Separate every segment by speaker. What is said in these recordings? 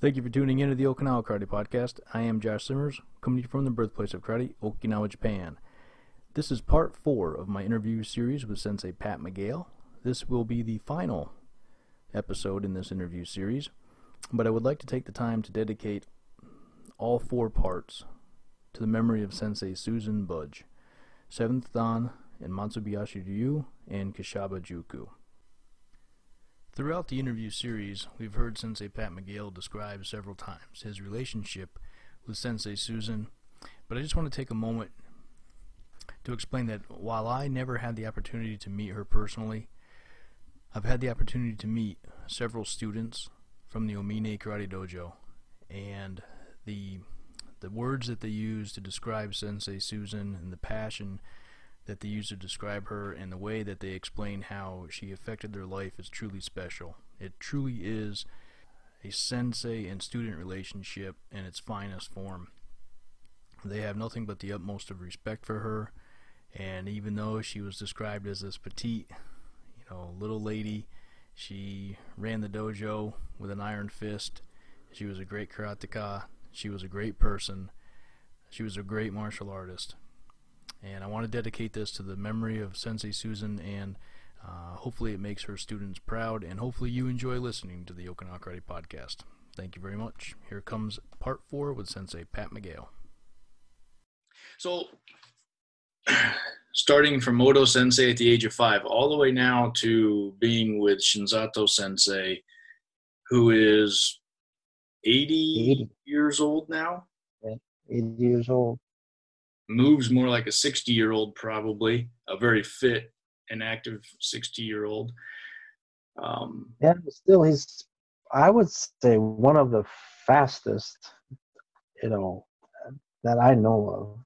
Speaker 1: Thank you for tuning in to the Okinawa Karate Podcast. I am Josh Simmers, coming to you from the birthplace of karate, Okinawa, Japan. This is part four of my interview series with Sensei Pat McGale. This will be the final episode in this interview series, but I would like to take the time to dedicate all four parts to the memory of Sensei Susan Budge, 7th Dan in Matsubayashi Ryu and Kishaba Juku. Throughout the interview series, we've heard Sensei Pat McGale describe several times his relationship with Sensei Susan, but I just want to take a moment to explain that while I never had the opportunity to meet her personally, I've had the opportunity to meet several students from the Omine Karate Dojo, and the the words that they use to describe Sensei Susan and the passion that they use to describe her and the way that they explain how she affected their life is truly special. It truly is a sensei and student relationship in its finest form. They have nothing but the utmost of respect for her, and even though she was described as this petite, you know, little lady, she ran the dojo with an iron fist. She was a great karateka. She was a great person. She was a great martial artist. And I want to dedicate this to the memory of Sensei Susan, and uh, hopefully it makes her students proud, and hopefully you enjoy listening to the Okinawa Karate Podcast. Thank you very much. Here comes part four with Sensei Pat McGale.
Speaker 2: So, starting from Moto Sensei at the age of five, all the way now to being with Shinzato Sensei, who is 80,
Speaker 3: 80.
Speaker 2: years old now.
Speaker 3: 80 years old.
Speaker 2: Moves more like a 60 year old probably a very fit and active 60 year old um,
Speaker 3: Yeah, still, he's, I would say, one of the fastest, you know, that I know of.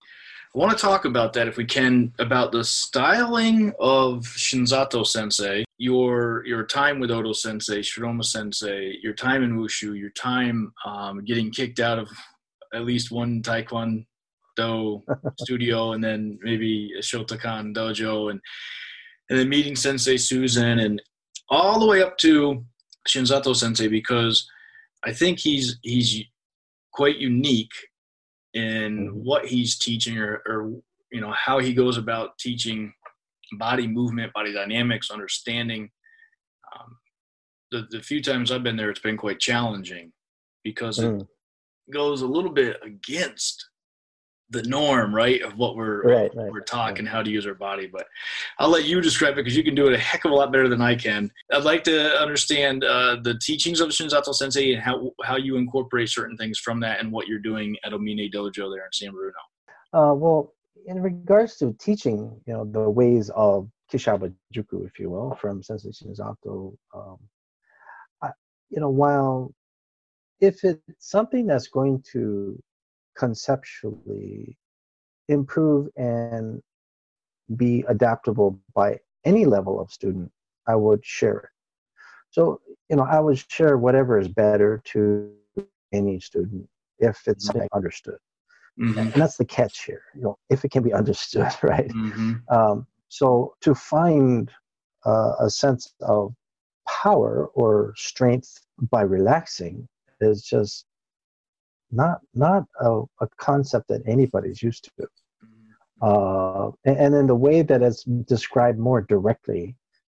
Speaker 2: i want to talk about that if we can about the styling of shinzato sensei your your time with odo sensei shiroma sensei your time in wushu your time um, getting kicked out of at least one taekwondo studio and then maybe a shotokan dojo and and then meeting sensei susan and all the way up to shinzato sensei because i think he's he's quite unique in
Speaker 3: Mhm.
Speaker 2: what he's teaching or, or you know how he goes about teaching body movement body dynamics understanding um, the, the few times i've been there it's been quite challenging because it
Speaker 3: Mm,
Speaker 2: goes a little bit against the norm right of what we're
Speaker 3: Right, right,
Speaker 2: we're talking how to use our body but i'll let you describe it because you can do it a heck of a lot better than i can. I'd like to understand uh, the teachings of shinzato sensei and how how you incorporate certain things from that and what you're doing at omine dojo there in san bruno.
Speaker 3: Uh, well, in regards to teaching, you know, the ways of Kishaba Juku, if you will, from Sensei Shinzato, um, I, you know, while if it's something that's going to conceptually improve and be adaptable by any level of student, I would share it. So, you know, I would share whatever is better to any student if it's something understood
Speaker 2: mm-hmm.
Speaker 3: and that's the catch here you know if it can be understood right
Speaker 2: Mm-hmm.
Speaker 3: um, so to find uh, a sense of power or strength by relaxing is just not not a, a concept that anybody's used to uh, and, and then the way that it's described more directly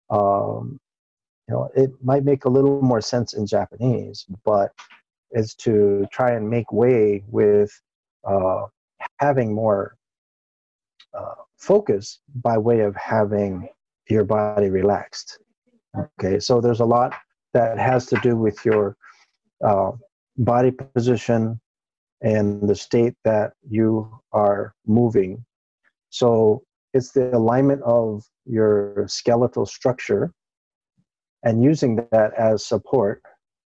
Speaker 3: um, you know it might make a little more sense in japanese but is to try and make way with uh, having more uh, focus by way of having your body relaxed. Okay, so there's a lot that has to do with your uh, body position and the state that you are moving. So it's the alignment of your skeletal structure and using that as support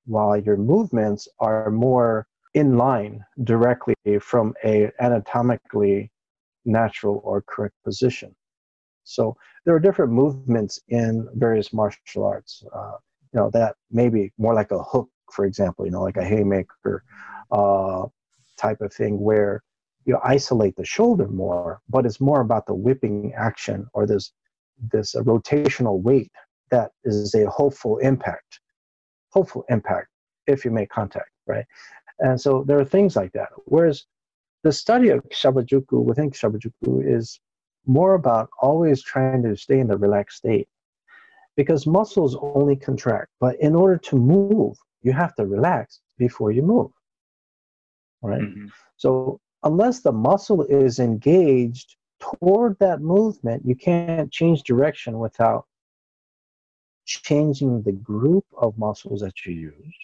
Speaker 3: while your movements are more in line directly from a anatomically natural or correct position. So there are different movements in various martial arts. Uh, you know that maybe more like a hook, for example. You know, like a haymaker uh, type of thing, where you isolate the shoulder more, but it's more about the whipping action or this this uh, rotational weight that is a hopeful impact hopeful impact if you make contact, right? And so there are things like that. Whereas the study of Shabajuku within Shabajuku is more about always trying to stay in the relaxed state because muscles only contract. But in order to move, you have to relax before you move, right? Mm-hmm. So unless the muscle is engaged toward that movement, you can't change direction without changing the group of muscles that you use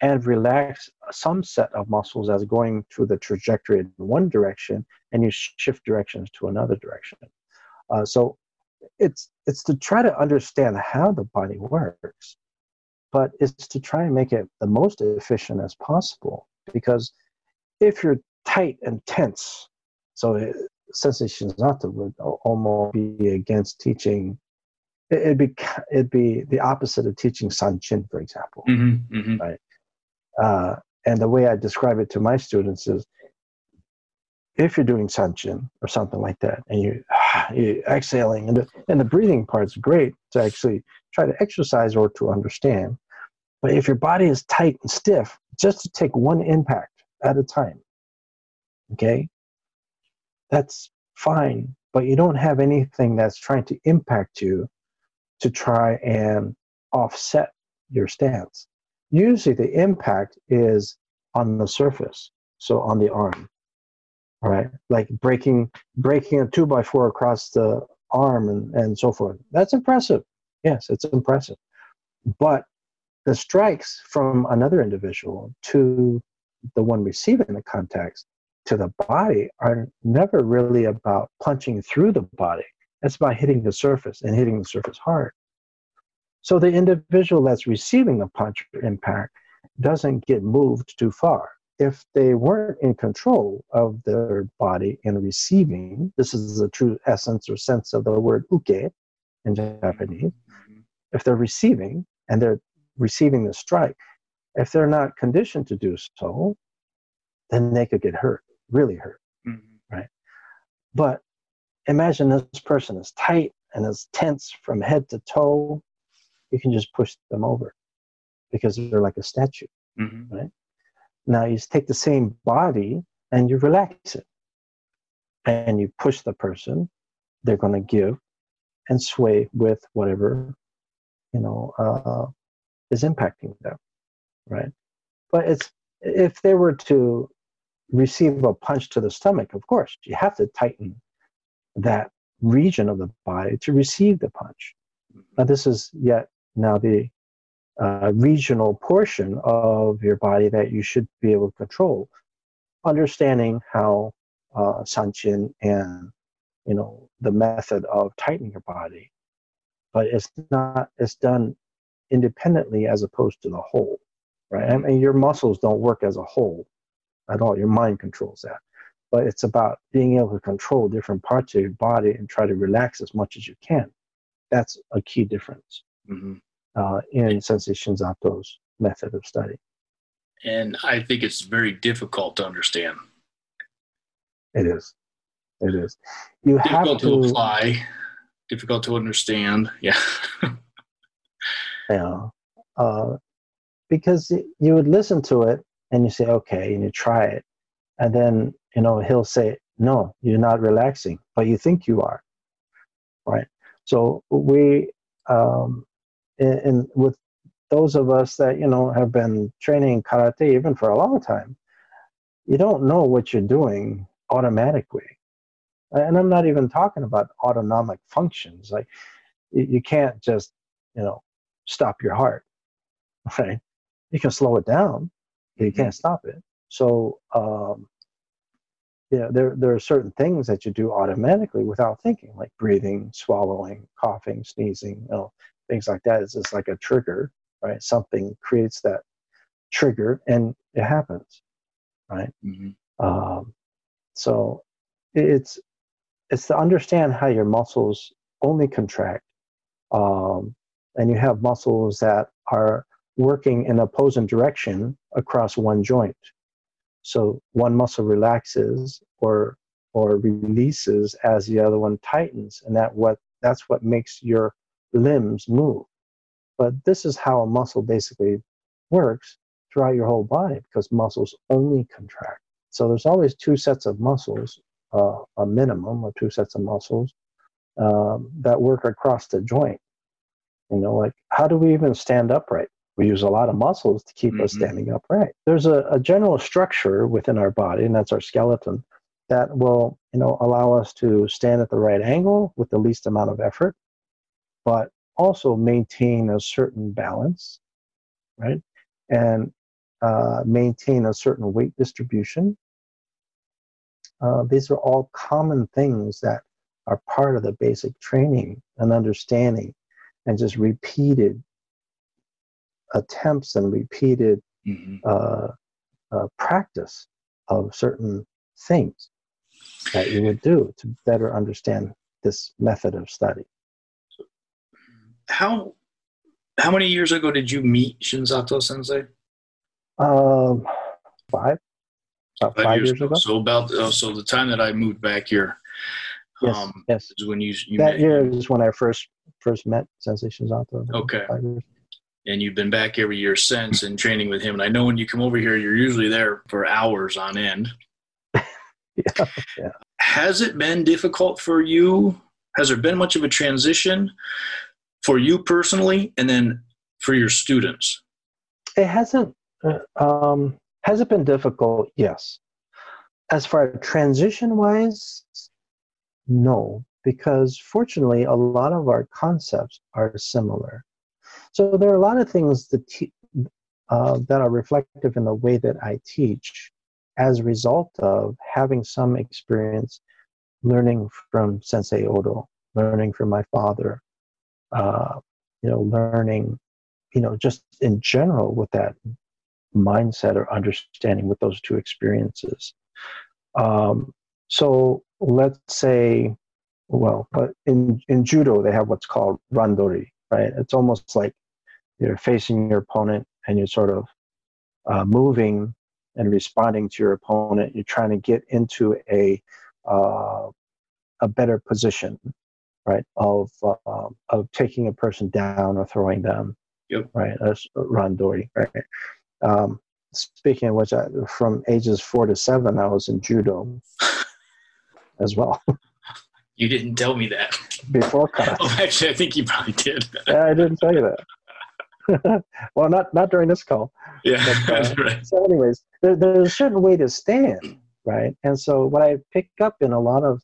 Speaker 3: and relax some set of muscles as going through the trajectory in one direction and you shift directions to another direction. Uh, so it's it's to try to understand how the body works, but it's to try and make it the most efficient as possible. Because if you're tight and tense, so it, not Shinzato would almost be against teaching. It'd be it'd be the opposite of teaching Sanchin, for example, mm-hmm, mm-hmm. right? Uh, and the way I describe it to my students is if you're doing sanchin or something like that and you, you're exhaling and the, and the breathing part's great to actually try to exercise or to understand but if your body is tight and stiff just to take one impact at a time okay that's fine but you don't have anything that's trying to impact you to try and offset your stance usually the impact is on the surface, so on the arm, right? Like breaking breaking a two by four across the arm and, and so forth. That's impressive. Yes, it's impressive. But the strikes from another individual to the one receiving the contacts to the body are never really about punching through the body. It's about hitting the surface and hitting the surface hard. So the individual that's receiving the punch or impact doesn't get moved too far. If they weren't in control of their body in receiving, this is the true essence or sense of the word uke in Japanese. Mm-hmm. If they're receiving and they're receiving the strike, if they're not conditioned to do so, then they could get hurt, really hurt, mm-hmm. right? But imagine this person is tight and is tense from head to toe you can just push them over because they're like a statue, mm-hmm. right? Now you take the same body and you relax it, and you push the person. They're going to give and sway with whatever you know uh, is impacting them, right? But it's if they were to receive a punch to the stomach, of course, you have to tighten that region of the body to receive the punch. Now, this is yet now the uh, regional portion of your body that you should be able to control. Understanding how uh, and you know the method of tightening your body, but it's not it's done independently as opposed to the whole, right? I mean, your muscles don't work as a whole at all. Your mind controls that, but it's about being able to control different parts of your body and try to relax as much as you can. That's a key difference mm-hmm. uh, in Sensei Zato's method of study.
Speaker 2: And I think it's very difficult to understand.
Speaker 3: It is. It is. You
Speaker 2: difficult
Speaker 3: have
Speaker 2: to, to apply, difficult to understand. Yeah.
Speaker 3: yeah. Uh, because you would listen to it and you say, okay, and you try it. And then, you know, he'll say, no, you're not relaxing, but you think you are. Right. So we um, and with those of us that you know have been training karate even for a long time you don't know what you're doing automatically and i'm not even talking about autonomic functions like you can't just you know stop your heart right you can slow it down but you mm-hmm. can't stop it so um, yeah, there, there are certain things that you do automatically without thinking, like breathing, swallowing, coughing, sneezing, you know, things like that is just like a trigger, right? Something creates that trigger and it happens, right? Mm-hmm. Um, so it's it's to understand how your muscles only contract, um, and you have muscles that are working in opposing direction across one joint. So one muscle relaxes or or releases as the other one tightens, and that what that's what makes your limbs move. But this is how a muscle basically works throughout your whole body because muscles only contract. So there's always two sets of muscles, uh, a minimum of two sets of muscles um, that work across the joint. You know, like how do we even stand upright? We use a lot of muscles to keep mm-hmm. us standing upright. There's a, a general structure within our body, and that's our skeleton, that will, you know, allow us to stand at the right angle with the least amount of effort, but also maintain a certain balance, right? And uh, maintain a certain weight distribution. Uh, these are all common things that are part of the basic training and understanding and just repeated attempts and repeated mm-hmm. uh, uh, practice of certain things that you would do to better understand this method of study.
Speaker 2: How how many years ago did you meet Shinzato Sensei?
Speaker 3: Um, five.
Speaker 2: About five, five years, years ago. So about uh, so the time that I moved back here.
Speaker 3: Yes. Um, yes.
Speaker 2: Is when you, you
Speaker 3: that year is when I first first met Sensei Shinzato.
Speaker 2: Okay. And you've been back every year since and training with him. And I know when you come over here, you're usually there for hours on end.
Speaker 3: yeah, yeah.
Speaker 2: Has it been difficult for you? Has there been much of a transition for you personally and then for your students?
Speaker 3: It hasn't. Uh, um, has it been difficult? Yes. As far as transition wise, no, because fortunately, a lot of our concepts are similar. So there are a lot of things that, te- uh, that are reflective in the way that I teach as a result of having some experience learning from Sensei Odo, learning from my father, uh, you know, learning, you know, just in general with that mindset or understanding with those two experiences. Um, so let's say, well, in, in judo, they have what's called randori, right? It's almost like you're facing your opponent and you're sort of uh, moving and responding to your opponent. You're trying to get into a uh, a better position, right? Of uh, of taking a person down or throwing them,
Speaker 2: yep.
Speaker 3: right? That's randori, right? Um, speaking of which, I, from ages four to seven, I was in judo as well.
Speaker 2: You didn't tell me that
Speaker 3: before.
Speaker 2: Oh, actually, I think you probably did.
Speaker 3: yeah, I didn't tell you that. well, not not during this call.
Speaker 2: Yeah. But, uh, right.
Speaker 3: So, anyways, there, there's a certain way to stand, right? And so, what I pick up in a lot of,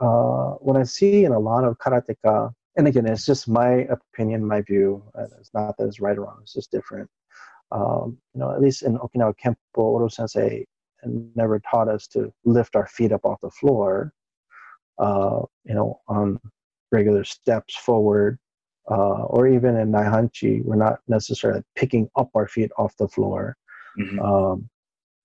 Speaker 3: uh, what I see in a lot of karateka, and again, it's just my opinion, my view. It's not that it's right or wrong. It's just different. Um, you know, at least in Okinawa Kempo, Odo Sensei never taught us to lift our feet up off the floor. Uh, you know, on regular steps forward uh, or even in Naihanchi, we're not necessarily picking up our feet off the floor. Mm-hmm. Um,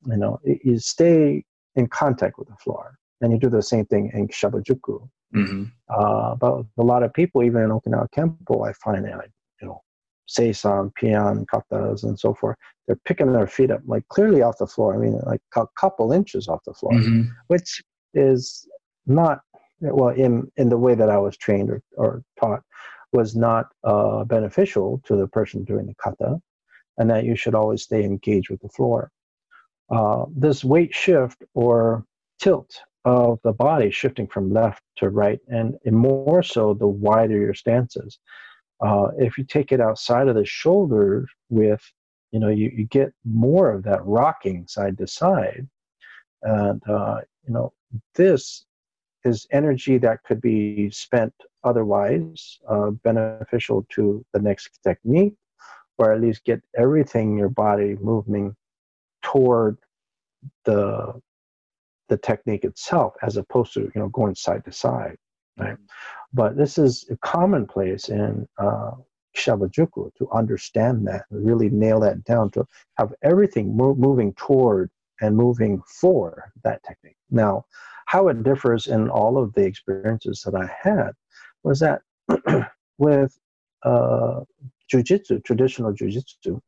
Speaker 3: you know, you stay in contact with the floor, and you do the same thing in Shabajuku. Mm-hmm. Uh, but a lot of people, even in Okinawa Kempo, I find that you know, seisan, pinan, katas, and so forth, they're picking their feet up like clearly off the floor. I mean, like a couple inches off the floor, mm-hmm. which is not well in in the way that I was trained or, or taught was not uh, beneficial to the person doing the kata, and that you should always stay engaged with the floor. Uh, this weight shift or tilt of the body shifting from left to right, and more so the wider your stance is. Uh, if you take it outside of the shoulder with, you know, you, you get more of that rocking side to side. And, uh, you know, this is energy that could be spent otherwise uh, beneficial to the next technique, or at least get everything in your body moving toward the the technique itself, as opposed to you know going side to side. Right? But this is commonplace in uh, Shabajuku to understand that, really nail that down, to have everything mo- moving toward and moving for that technique. Now, how it differs in all of the experiences that I had was that with uh, jujitsu, traditional jujitsu,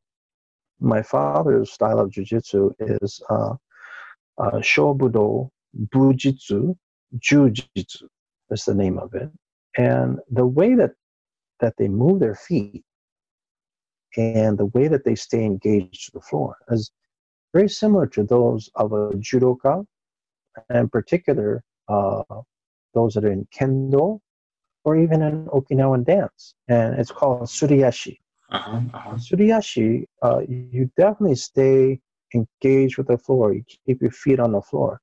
Speaker 3: my father's style of jujitsu is uh, uh, Shobudo Bujitsu, Jujitsu is the name of it. And the way that, that they move their feet and the way that they stay engaged to the floor is very similar to those of a judoka, and in particular, uh, those that are in kendo or even in Okinawan dance. And it's called suriashi.
Speaker 2: Uh-huh, uh-huh.
Speaker 3: Suriashi, uh, you definitely stay engaged with the floor. You keep your feet on the floor.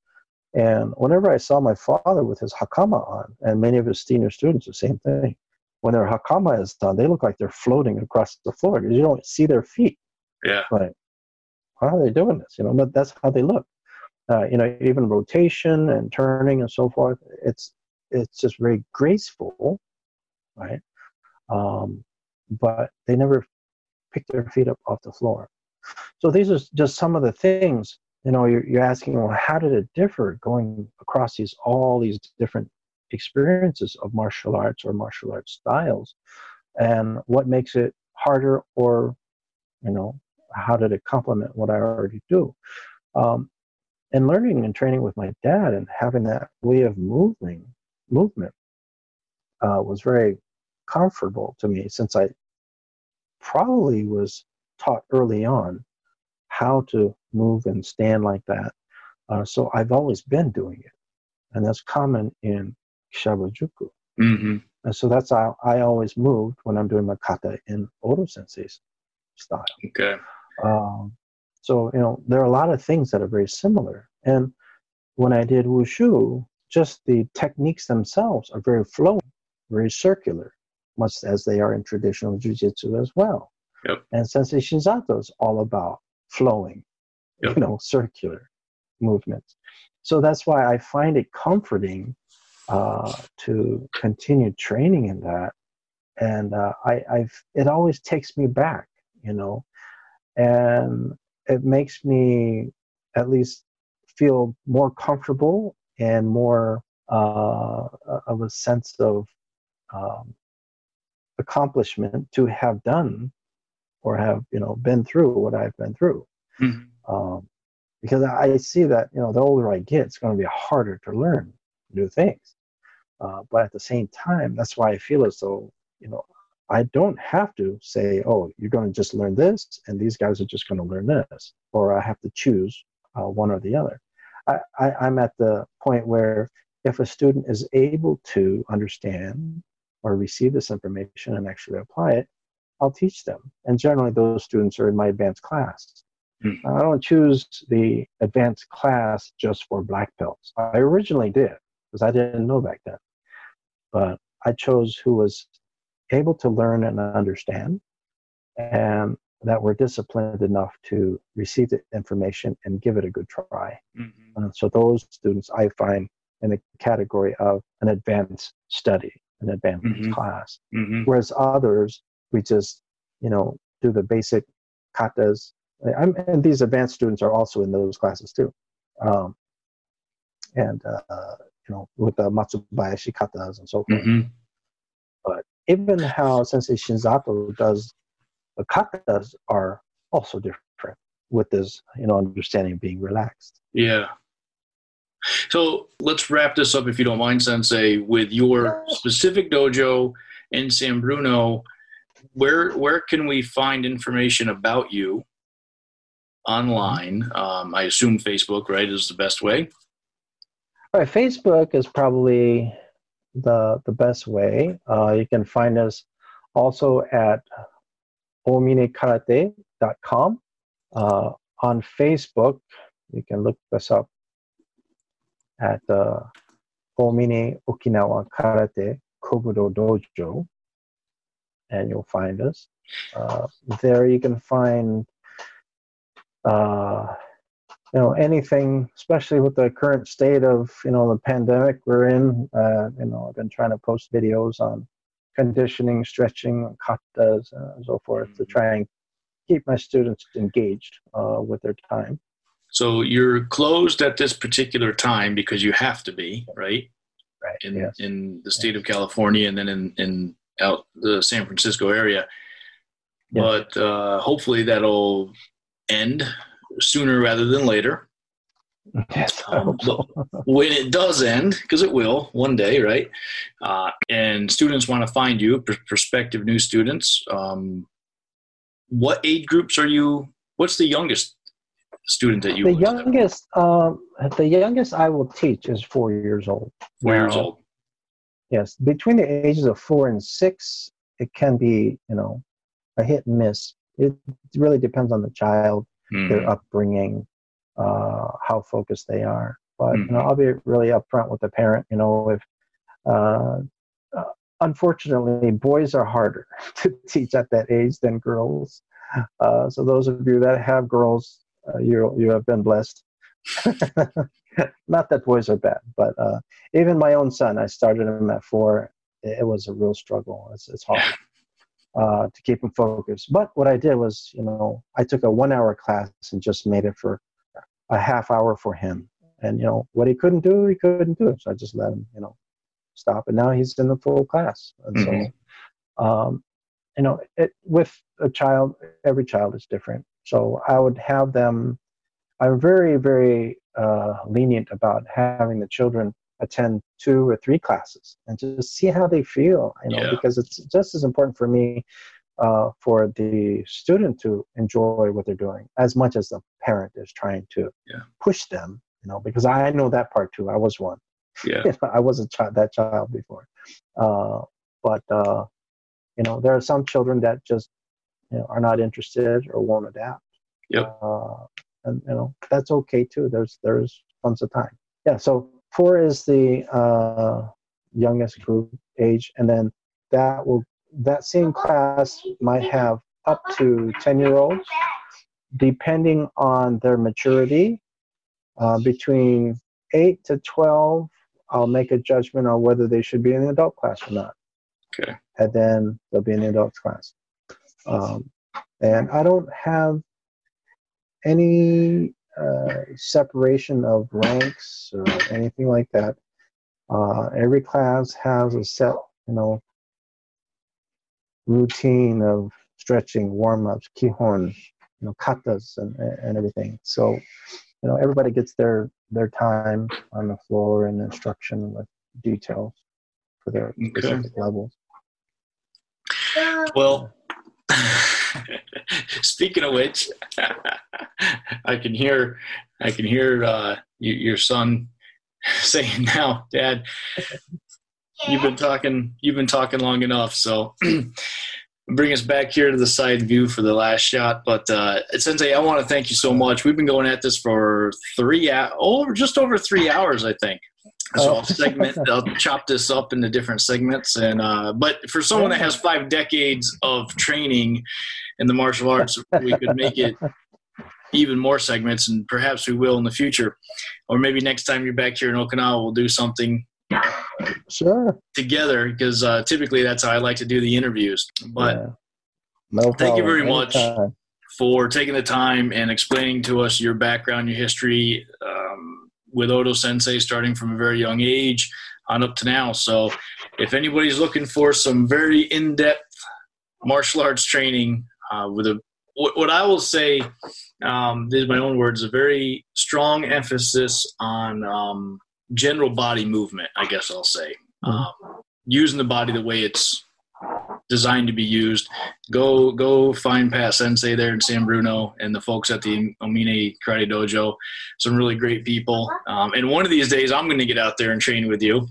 Speaker 3: And whenever I saw my father with his hakama on, and many of his senior students, the same thing, when their hakama is done, they look like they're floating across the floor because you don't see their feet.
Speaker 2: Yeah.
Speaker 3: Like, how are they doing this? You know, but that's how they look. Uh, you know, even rotation and turning and so forth. It's it's just very graceful, right? Um, but they never pick their feet up off the floor. So these are just some of the things. You know, you're, you're asking, well, how did it differ going across these all these different experiences of martial arts or martial arts styles, and what makes it harder, or you know, how did it complement what I already do? Um, and learning and training with my dad and having that way of moving movement uh, was very comfortable to me since I probably was taught early on how to move and stand like that. Uh, so I've always been doing it, and that's common in Shabujuku.
Speaker 2: Mm-hmm.
Speaker 3: And so that's how I always moved when I'm doing my kata in Odo Sensei's style.
Speaker 2: Okay.
Speaker 3: Um, so you know there are a lot of things that are very similar. And when I did wushu, just the techniques themselves are very flowing, very circular, much as they are in traditional jujitsu as well.
Speaker 2: Yep.
Speaker 3: And Sensei Shinzato is all about flowing, you know, circular movements. So that's why I find it comforting uh, to continue training in that. And uh, I, I've it always takes me back, you know, and it makes me at least feel more comfortable and more uh, of a sense of um, accomplishment to have done or have you know been through what I've been through.
Speaker 2: Mhm.
Speaker 3: Um, because I see that you know the older I get, it's going to be harder to learn new things. Uh, but at the same time, that's why I feel as though you know I don't have to say, oh, you're going to just learn this, and these guys are just going to learn this, or I have to choose uh, one or the other. I, I, I'm at the point where if a student is able to understand or receive this information and actually apply it, I'll teach them. And generally, those students are in my advanced class.
Speaker 2: Hmm.
Speaker 3: I don't choose the advanced class just for black belts. I originally did because I didn't know back then. But I chose who was able to learn and understand and that were disciplined enough to receive the information and give it a good try.
Speaker 2: Mhm.
Speaker 3: Uh, so those students I find in the category of an advanced study, an advanced
Speaker 2: Mhm.
Speaker 3: class.
Speaker 2: Mhm.
Speaker 3: Whereas others, we just, you know, do the basic katas. I'm, and these advanced students are also in those classes too. Um, and, uh, you know, with the Matsubayashi katas and so forth.
Speaker 2: Mhm.
Speaker 3: Even how Sensei Shinzato does the katas are also different with this, you know, understanding being relaxed.
Speaker 2: Yeah. So let's wrap this up, if you don't mind, Sensei, with your specific dojo in San Bruno. Where where can we find information about you online? Um, I assume Facebook, right, is the best way.
Speaker 3: All right, Facebook is probably the the best way. Uh, you can find us also at ominekarate.com. Uh, on Facebook, you can look us up at uh, Omine Okinawa Karate Kobudo Dojo, and you'll find us. Uh, there you can find uh, you know anything especially with the current state of you know the pandemic we're in uh, you know i've been trying to post videos on conditioning stretching katas uh, and so forth to try and keep my students engaged uh, with their time
Speaker 2: So you're closed at this particular time because you have to be, right?
Speaker 3: right
Speaker 2: In
Speaker 3: yes.
Speaker 2: in the state of California and then in in out the San Francisco area.
Speaker 3: Yes.
Speaker 2: But uh, hopefully that'll end sooner rather than later.
Speaker 3: yes I hope so.
Speaker 2: when it does end, because it will one day, right? Uh, and students want to find you, pr- prospective new students. Um, what age groups are you? What's the youngest student that you?
Speaker 3: The youngest, um, the youngest I will teach is four years old.
Speaker 2: four years old.
Speaker 3: Yes, between the ages of four and six, it can be, you know, a hit and miss. It really depends on the child, their
Speaker 2: Mhm.
Speaker 3: upbringing, uh, how focused they are. But you know,
Speaker 2: Mhm.
Speaker 3: I'll be really upfront with the parent. You know, if uh, uh, unfortunately boys are harder to teach at that age than girls. Uh, so those of you that have girls, uh, you you have been blessed. Not that boys are bad, but uh, even my own son, I started him at four. It, it was a real struggle. It's, it's hard uh, to keep him focused. But what I did was, you know, I took a one-hour class and just made it for a half hour for him. And you know, what he couldn't do, he couldn't do. So I just let him, you know, stop. And now he's in the full class. And
Speaker 2: Mhm.
Speaker 3: so, um, you know, it, with a child, every child is different. So I would have them. I'm very, very uh, lenient about having the children attend two or three classes and just see how they feel. You know,
Speaker 2: Yeah.
Speaker 3: because it's just as important for me uh, for the student to enjoy what they're doing as much as the parent is trying to
Speaker 2: Yeah.
Speaker 3: push them. You know, because I know that part too. I was one.
Speaker 2: Yeah.
Speaker 3: I was a child, that child before. Uh, but uh, you know, there are some children that just you know are not interested or won't adapt.
Speaker 2: Yep.
Speaker 3: And you know that's okay too. There's there's tons of time. Yeah. So four is the uh, youngest group age, and then that will that same class might have up to ten year olds, depending on their maturity. Uh, between eight to twelve, I'll make a judgment on whether they should be in the adult class or not.
Speaker 2: Okay.
Speaker 3: And then they'll be in the adult class. Um, and I don't have any uh, separation of ranks or anything like that. Uh, every class has a set, you know, routine of stretching, warm ups, kihon, you know, katas, and and everything. So, you know, everybody gets their their time on the floor and instruction with details for their
Speaker 2: Okay.
Speaker 3: specific levels.
Speaker 2: Well, speaking of which, I can hear, I can hear uh, y- your son saying now, Dad, you've been talking, you've been talking long enough. So, bring us back here to the side view for the last shot. But uh, Sensei, I want to thank you so much. We've been going at this for three, over just over three hours, I think. So
Speaker 3: Oh.
Speaker 2: I'll segment, I'll chop this up into different segments, and uh, but for someone that has five decades of training in the martial arts, we could make it even more segments, and perhaps we will in the future, or maybe next time you're back here in Okinawa, we'll do something
Speaker 3: Sure.
Speaker 2: together because uh, typically that's how I like to do the interviews. But
Speaker 3: Yeah. No
Speaker 2: Thank you very much.
Speaker 3: Anytime.
Speaker 2: for taking the time and explaining to us your background, your history um, with Odo Sensei, starting from a very young age on up to now. So, if anybody's looking for some very in-depth martial arts training uh, with a what, what I will say, um, these are my own words, a very strong emphasis on um, general body movement. I guess I'll say um, using the body the way it's designed to be used go go find Pat Sensei there in San Bruno and the folks at the Omine Karate Dojo. Some really great people. Um, and one of these days, I'm going to get out there and train with you.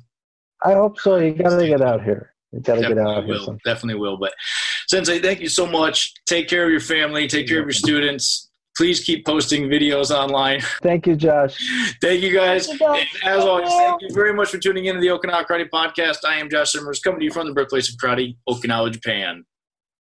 Speaker 3: I hope so. You gotta get out here. You gotta get
Speaker 2: Definitely
Speaker 3: out here.
Speaker 2: will. Definitely will. But Sensei, thank you so much. Take care of your family. Take care of your students. Please keep posting videos online.
Speaker 3: Thank you, Josh.
Speaker 2: Thank you guys.
Speaker 4: Thank you,
Speaker 2: And
Speaker 4: Josh.
Speaker 2: as always,
Speaker 4: Thank you.
Speaker 2: thank you very much for tuning in to the Okinawa Karate Podcast. I am Josh Simmers, coming to you from the birthplace of karate, Okinawa, Japan.